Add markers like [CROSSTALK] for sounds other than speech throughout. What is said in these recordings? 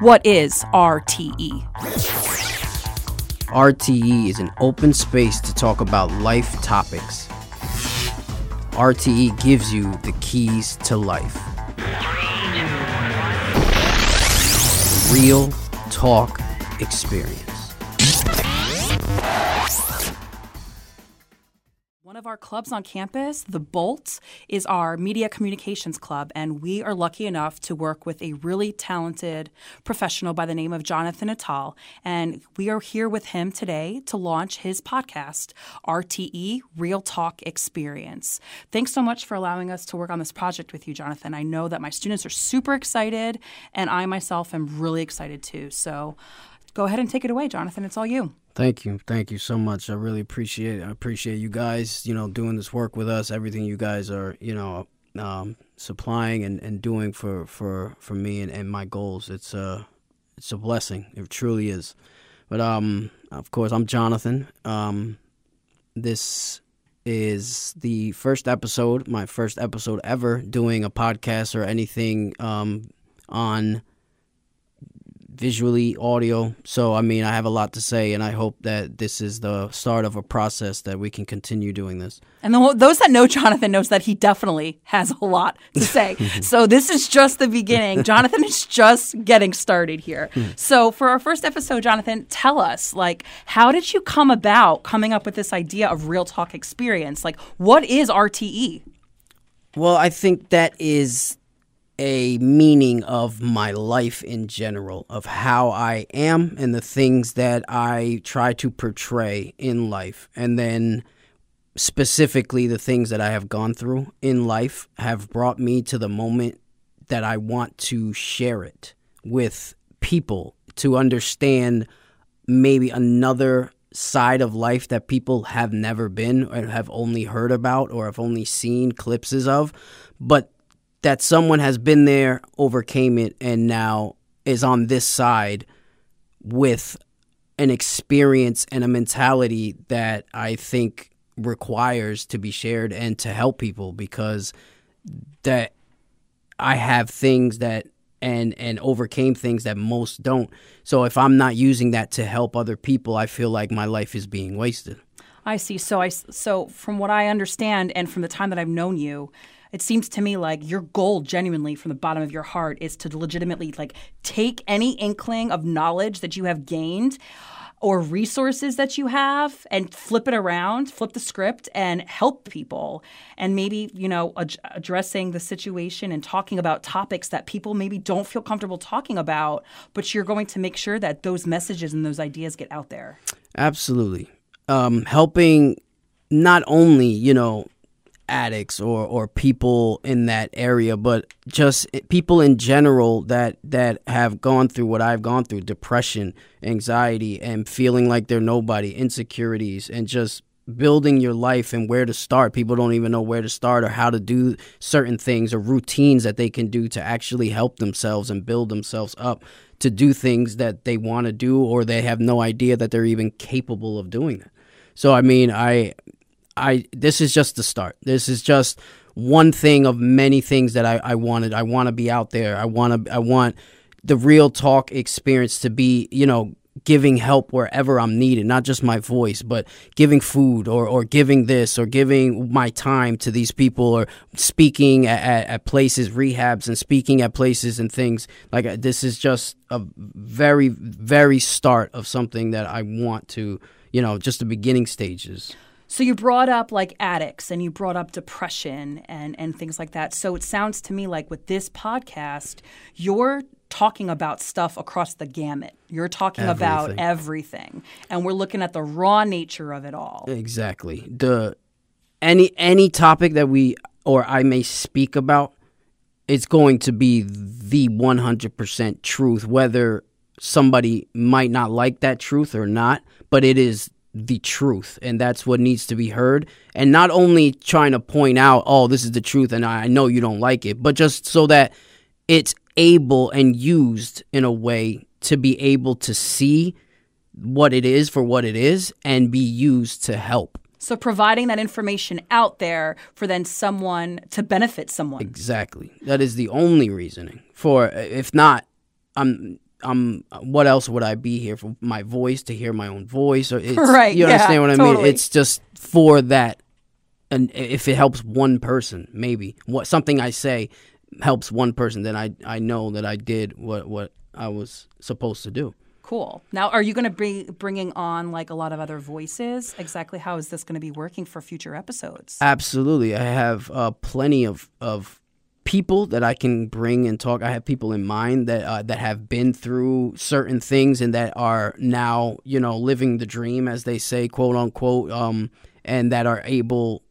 What is RTE? RTE is an open space to talk about life topics. RTE gives you the keys to life. Real talk experience. Clubs on campus, The Bolt, is our media communications club, and we are lucky enough to work with a really talented professional by the name of Jonathan Atal. And we are here with him today to launch his podcast, RTE Real Talk Experience. Thanks so much for allowing us to work on this project with you, Jonathan. I know that my students are super excited, and I myself am really excited too. So go ahead and take it away, Jonathan. It's all you. Thank you. Thank you so much. I really appreciate it. I appreciate you guys, you know, doing this work with us, everything you guys are, you know, um, supplying and, and doing for, for, for me and, and my goals. It's a, it's a blessing. It truly is. But um, of course, I'm Jonathan. Um, this is the first episode, my first episode ever doing a podcast or anything um, on visually, audio. So, I mean, I have a lot to say, and I hope that this is the start of a process that we can continue doing this. And the, those that know Jonathan knows that he definitely has a lot to say. [LAUGHS] so this is just the beginning. [LAUGHS] Jonathan is just getting started here. Hmm. so for our first episode, Jonathan, tell us like how did you come about coming up with this idea of real talk experience? Like what is RTE? Well, I think that is a meaning of my life in general, of how I am and the things that I try to portray in life. And then specifically, the things that I have gone through in life have brought me to the moment that I want to share it with people to understand maybe another side of life that people have never been or have only heard about or have only seen clips of. But that someone has been there, overcame it, and now is on this side with an experience and a mentality that I think requires to be shared and to help people because that I have things that and and overcame things that most don't. So if I'm not using that to help other people, I feel like my life is being wasted. I see. So I so from what I understand and from the time that I've known you, it seems to me like your goal genuinely from the bottom of your heart is to legitimately like take any inkling of knowledge that you have gained or resources that you have and flip it around, flip the script and help people. And maybe, you know, ad- addressing the situation and talking about topics that people maybe don't feel comfortable talking about, but you're going to make sure that those messages and those ideas get out there. Absolutely. Um, helping not only, you know, addicts or, or people in that area, but just people in general that that have gone through what I've gone through: depression, anxiety, and feeling like they're nobody, insecurities, and just building your life and where to start. People don't even know where to start or how to do certain things or routines that they can do to actually help themselves and build themselves up to do things that they want to do or they have no idea that they're even capable of doing it. So I mean, I I this is just the start. This is just one thing of many things that I, I wanted. I want to be out there. I want to. I want the real talk experience to be, you know, giving help wherever I'm needed, not just my voice, but giving food or, or giving this or giving my time to these people or speaking at, at, at places, rehabs, and speaking at places and things. Like uh, this is just a very, very start of something that I want to, you know, just the beginning stages. So you brought up like addicts and you brought up depression and and things like that. So it sounds to me like with this podcast, you're talking about stuff across the gamut. You're talking Everything. about everything. And we're looking at the raw nature of it all. Exactly. The any any topic that we or I may speak about it's going to be the 100% truth whether somebody might not like that truth or not, but it is the truth and that's what needs to be heard. And not only trying to point out oh this is the truth and i know you don't like it but just so that it's able and used in a way to be able to see what it is for what it is and be used to help. So providing that information out there for then someone to benefit someone. Exactly. That is the only reasoning for if not i'm I'm what else would I be here for my voice to hear my own voice or [LAUGHS] it's, Right, you yeah, understand what I totally. mean it's just for that and if it helps one person maybe what something I say helps one person then I I know that I did what what I was supposed to do Cool. Now, are you going to be bringing on like a lot of other voices? Exactly how is this going to be working for future episodes? Absolutely. I have uh, plenty of, of people that I can bring and talk. I have people in mind that uh, that have been through certain things and that are now, you know, living the dream, as they say, quote unquote, um, and that are able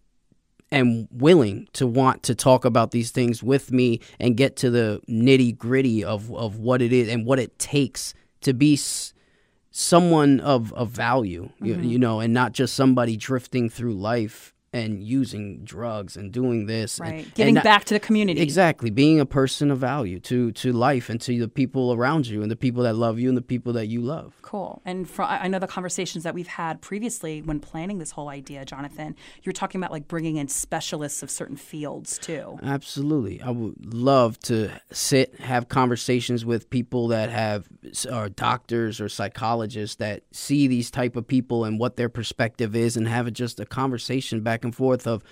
and willing to want to talk about these things with me and get to the nitty gritty of, of what it is and what it takes to be s- someone of, of value, you, you know, and not just somebody drifting through life and using drugs and doing this. and- right. and Giving not- back to the community. Exactly, being a person of value to to life and to the people around you and the people that love you and the people that you love. Cool. And for, I I know the conversations that we've had previously when planning this whole idea, Jonathan, you're talking about like bringing in specialists of certain fields too. Absolutely, I would love to sit, have conversations with people that have are doctors or psychologists that see these type of people and what their perspective is, and have just a conversation back and forth of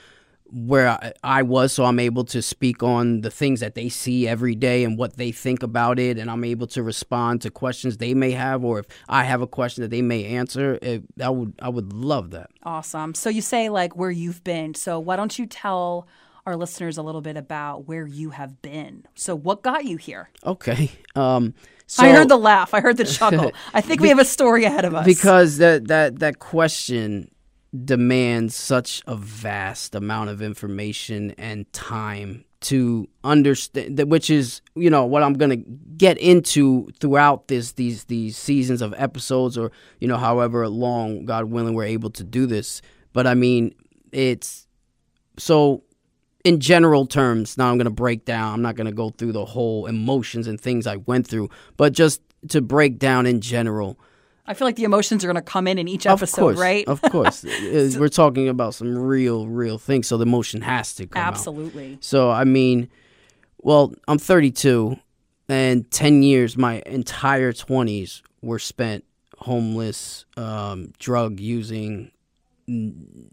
where I, I was, so I'm able to speak on the things that they see every day and what they think about it, and I'm able to respond to questions they may have, or if I have a question that they may answer. It, I would I would love that. Awesome. So you say like where you've been. So why don't you tell our listeners a little bit about where you have been? So what got you here? Okay. Um, so I heard the laugh. I heard the chuckle. [LAUGHS] I think we have a story ahead of us. because that that that question demands such a vast amount of information and time to understand which is you know what I'm going to get into throughout this these these seasons of episodes or you know however long God willing we're able to do this. But I mean it's so in general terms now I'm going to break down I'm not going to go through the whole emotions and things I went through but just to break down in general I feel like the emotions are going to come in in each of episode, course, right? Of course, [LAUGHS] Uh, we're talking about some real, real things, so the emotion has to come out. Absolutely. So I mean, well, I'm 32, and 10 years, my entire 20s were spent homeless, um, drug using. n-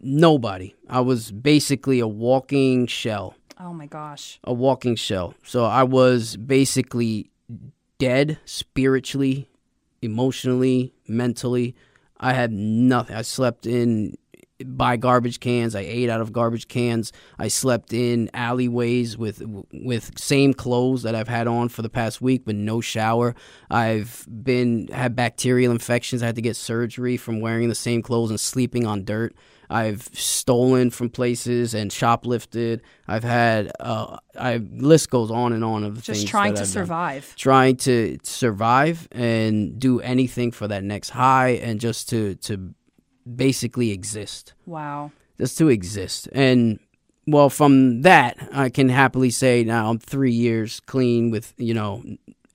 Nobody. I was basically a walking shell Oh my gosh. a walking shell. So I was basically dead spiritually, emotionally, mentally. I had nothing. I slept in by garbage cans. I ate out of garbage cans. I slept in alleyways with with same clothes that I've had on for the past week, but no shower. I've been had bacterial infections. I had to get surgery from wearing the same clothes and sleeping on dirt. I've stolen from places and shoplifted. I've had uh, I list goes on and on of Just things trying to I've done survive. trying to survive and do anything for that next high and just to to basically exist Wow. just to exist and well from that i can happily say now i'm three years clean with you know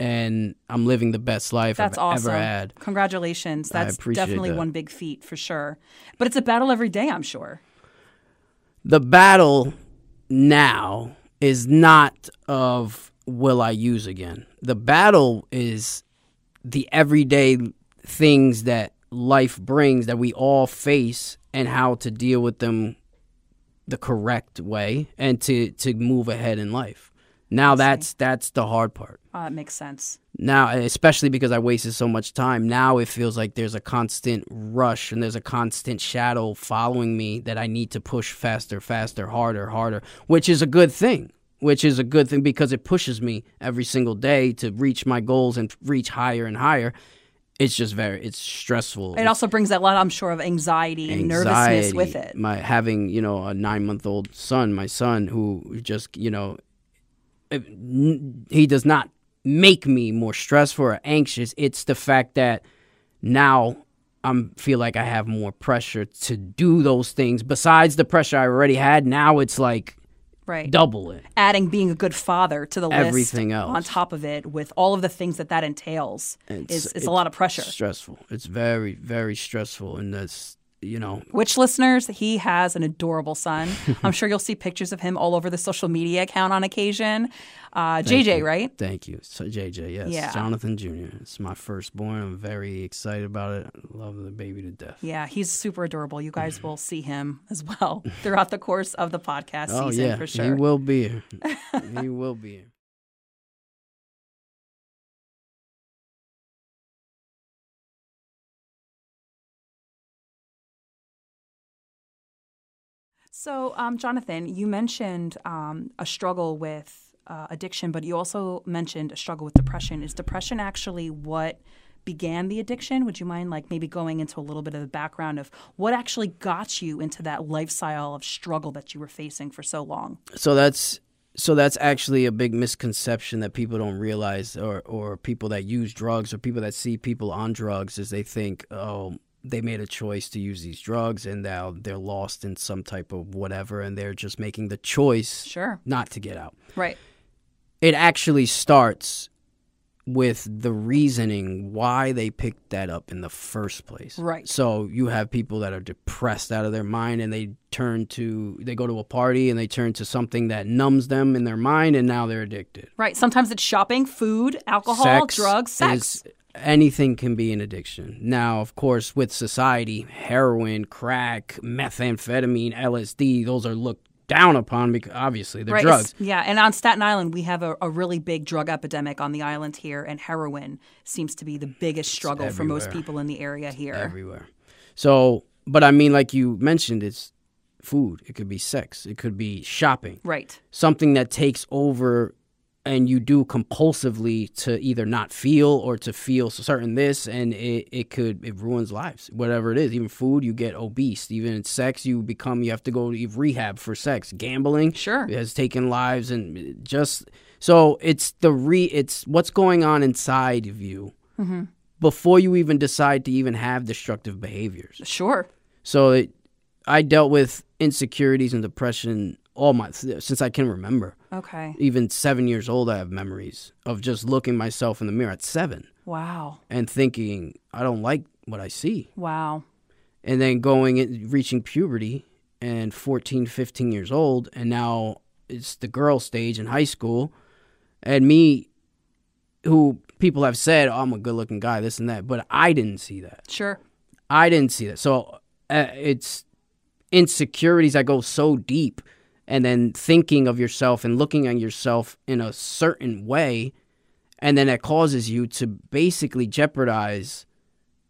and i'm living the best life That's i've awesome. ever had Congratulations. That's definitely that. one big feat for sure. But it's a battle every day, I'm sure. the battle now is not of will I use again. The battle is the everyday things that life brings that we all face and how to deal with them the correct way and to to move ahead in life. Now that's that's the hard part. Uh, it makes sense. Now, especially because I wasted so much time, now it feels like there's a constant rush and there's a constant shadow following me that I need to push faster, faster, harder, harder, which is a good thing. Which is a good thing because it pushes me every single day to reach my goals and reach higher and higher. It's just very, it's stressful. It also brings that lot, I'm sure, of anxiety and nervousness with it. My having, you know, a nine month old son, my son, who just, you know, he does not make me more stressful or anxious. It's the fact that now I'm feel like I have more pressure to do those things. Besides the pressure I already had, now it's like Right. double it. Adding being a good father to the list Everything else. on top of it with all of the things that that entails It's- is, is a lot of pressure. Stressful. It's very, very stressful, and that's you know, Which listeners, he has an adorable son. [LAUGHS] I'm sure you'll see pictures of him all over the social media account on occasion. Uh, JJ, you. right? Thank you. So JJ, yes. Yeah. Jonathan Jr. It's my firstborn. I'm very excited about it. I love the baby to death. Yeah, he's super adorable. You guys [CLEARS THROAT] will see him as well [LAUGHS] throughout the course of the podcast Oh season yeah, for he sure. will be here. [LAUGHS] he will be here. So, um, Jonathan, you mentioned um, a struggle with uh, addiction, but you also mentioned a struggle with depression. Is depression actually what began the addiction? Would you mind, like, maybe going into a little bit of the background of what actually got you into that lifestyle of struggle that you were facing for so long? So that's so that's actually a big misconception that people don't realize, or or people that use drugs, or people that see people on drugs, is they think, oh, they made a choice to use these drugs, and now they're lost in some type of whatever, and they're just making the choice Sure. not to get out. Right. It actually starts with the reasoning why they picked that up in the first place. Right. So you have people that are depressed out of their mind and they turn to they go to a party and they turn to something that numbs them in their mind and now they're addicted. Right. Sometimes it's shopping, food, alcohol, Sex drugs, sex. is- anything can be an addiction. Now, of course, with society, heroin, crack, methamphetamine, LSD, those are looked down upon because obviously they're Right. drugs. Yeah, and on Staten Island, we have a, a really big drug epidemic on the island here, and heroin seems to be the biggest struggle for most people in the area here. everywhere. So, but I mean, like you mentioned, it's food. It could be sex. It could be shopping. Right. Something that takes over, and you do compulsively to either not feel or to feel certain this, and it, it could it ruins lives. Whatever it is, even food, you get obese. Even in sex, you become you have to go to rehab for sex. Gambling, Sure. has taken lives, and just so it's the re it's what's going on inside of you. Mm-hmm. Before you even decide to even have destructive behaviors. Sure. So it, I dealt with insecurities and depression all my since I can remember. Okay. Even seven years old, I have memories of just looking myself in the mirror at seven Wow. and thinking I don't like what I see, Wow. and then going and reaching puberty and 14, 15 years old, and now it's the girl stage in high school, and me, who people have said oh, I'm a good looking guy, this and that, but I didn't see that. Sure. I didn't see that. So uh, it's insecurities that go so deep, and then thinking of yourself and looking at yourself in a certain way, and then it causes you to basically jeopardize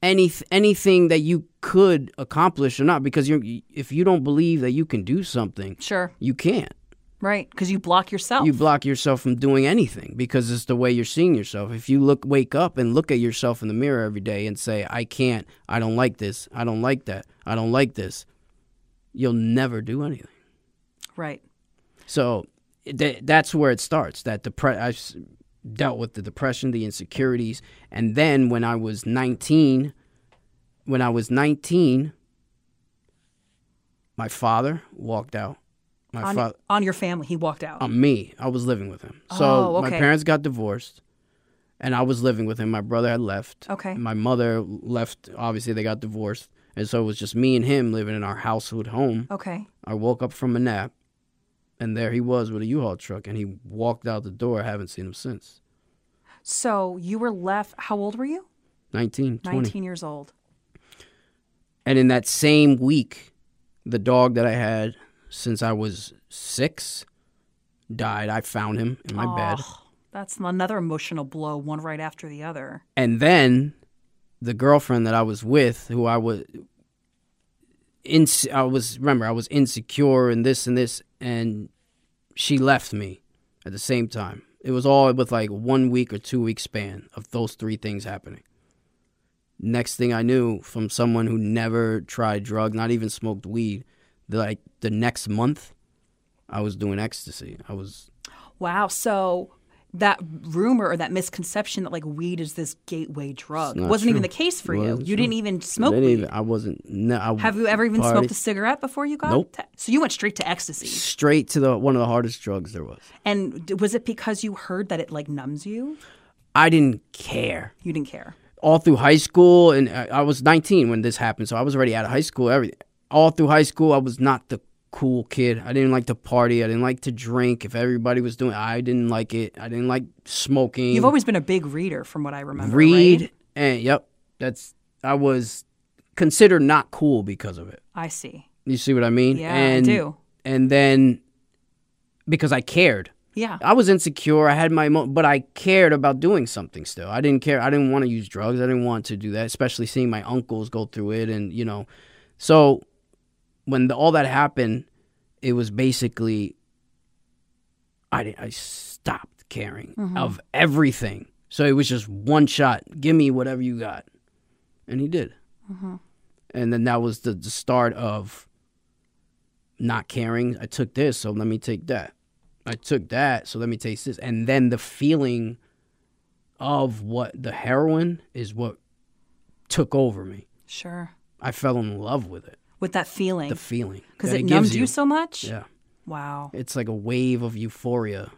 any anything that you could accomplish or not. Because you, if you don't believe that you can do something, Sure. you can't. Right. Because you block yourself. You block yourself from doing anything because it's the way you're seeing yourself. If you look, wake up and look at yourself in the mirror every day and say, "I can't. I don't like this. I don't like that. I don't like this," you'll never do anything. Right. So th- that's where it starts. That depre- I dealt with the depression, the insecurities, and then when I was 19, when I was 19, my father walked out. My On, father on your family, he walked out. on me. I was living with him. So Oh, my parents got divorced, and I was living with him. My brother had left. Okay. My mother left. Obviously, they got divorced, and so it was just me and him living in our household home. okay. I woke up from a nap, and there he was with a U-Haul truck, and he walked out the door. I haven't seen him since. So you were left. How old were you? 19, 20. 19 years old. And in that same week, the dog that I had since I was six died. I found him in my bed. Oh, That's another emotional blow, one right after the other. and then the girlfriend that I was with, who I was in, I was remember I was insecure and this and this, and she left me at the same time. It was all with like one week or two week span of those three things happening. Next thing I knew, from someone who never tried drugs, not even smoked weed, like the next month, I was doing ecstasy. I was Wow. So that rumor or that misconception that like weed is this gateway drug wasn't even the case for you. You true. didn't even smoke didn't weed. even- I wasn't. No, I Have you ever even smoked a cigarette before you got? Nope. to- so you went straight to ecstasy. straight to the one of the hardest drugs there was. And was it because you heard that it like numbs you? I didn't care. You didn't care. all through high school, and I, I was 19 when this happened, so I was already out of high school. Everything. All through high school, I was not the cool kid. I didn't like to party. I didn't like to drink. If everybody was doing, I didn't like it. I didn't like smoking. You've always been a big reader, from what I remember. read, right? and yep, that's I was considered not cool because of it. I see. You see what I mean? Yeah, and, I do. And then because I cared. Yeah. I was insecure. I had my, emo- but I cared about doing something. Still, I didn't care. I didn't want to use drugs. I didn't want to do that, especially seeing my uncles go through it, and you know, so when the, all that happened, it was basically, I. I stopped caring mm-hmm. of everything. So it was just one shot. Give me whatever you got, and he did. Mm-hmm. And then that was the, the start of not caring. I took this, so let me take that. I took that, so let me taste this. And then the feeling of what the heroin is what took over me. Sure. I fell in love with it. With that feeling. The feeling. Because that it gives numbed you so much? Yeah. Wow. It's like a wave of euphoria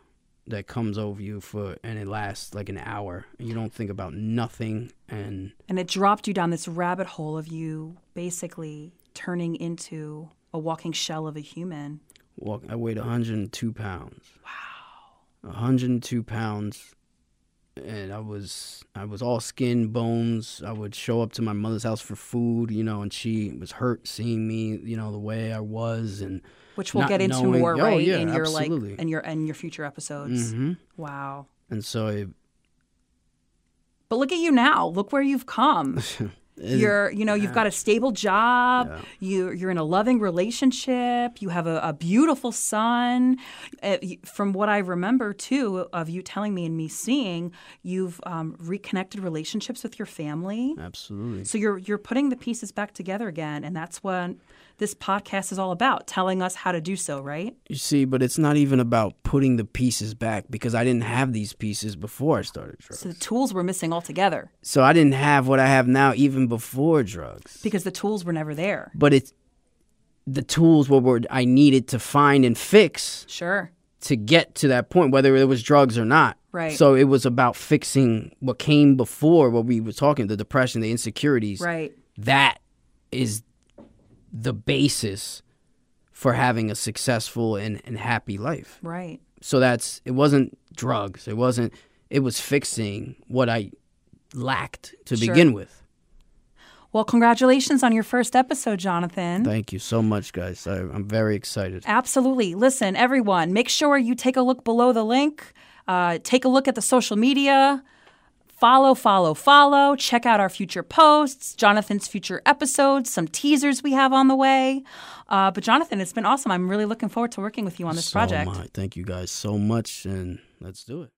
that comes over you for and it lasts like an hour. And you don't think about nothing and And it dropped you down this rabbit hole of you basically turning into a walking shell of a human. walk I weighed 102 pounds. Wow. 102 pounds and I was I was all skin bones. I would show up to my mother's house for food, you know, and she was hurt seeing me, you know, the way I was and Which we'll get into knowing- more, oh, right? yeah, in your absolutely. like in your in your future episodes. Mhm. Wow. and so it, But look at you now. Look where you've come. [LAUGHS] You're, you know, you've got a stable job. You, you're in a loving relationship. You have a, a beautiful son. Uh, from what I remember too of you telling me and me seeing, you've um, reconnected relationships with your family. absolutely So you're you're putting the pieces back together again, and that's what this podcast is all about, telling us how to do so. Right? You see, but it's not even about putting the pieces back because I didn't have these pieces before I started drugs. So the tools were missing altogether So I didn't have what I have now even before drugs. because the tools were never there. But it's the tools what were I needed to find and fix Sure. to get to that point, whether it was drugs or not. Right. So it was about fixing what came before what we were talking, the depression, the insecurities. Right. That is the basis for having a successful and, and happy life. Right. so that's it wasn't drugs it wasn't it was fixing what i lacked to Sure. begin with Well, congratulations on your first episode, Jonathan. thank you so much guys I, i'm very excited Absolutely. Listen, everyone, make sure you take a look below the link. Uh, take a look at the social media. Follow, follow, follow. Check out our future posts, Jonathan's future episodes, some teasers we have on the way. Uh, but Jonathan, it's been awesome. I'm really looking forward to working with you on this so am project. I. thank you guys so much and let's do it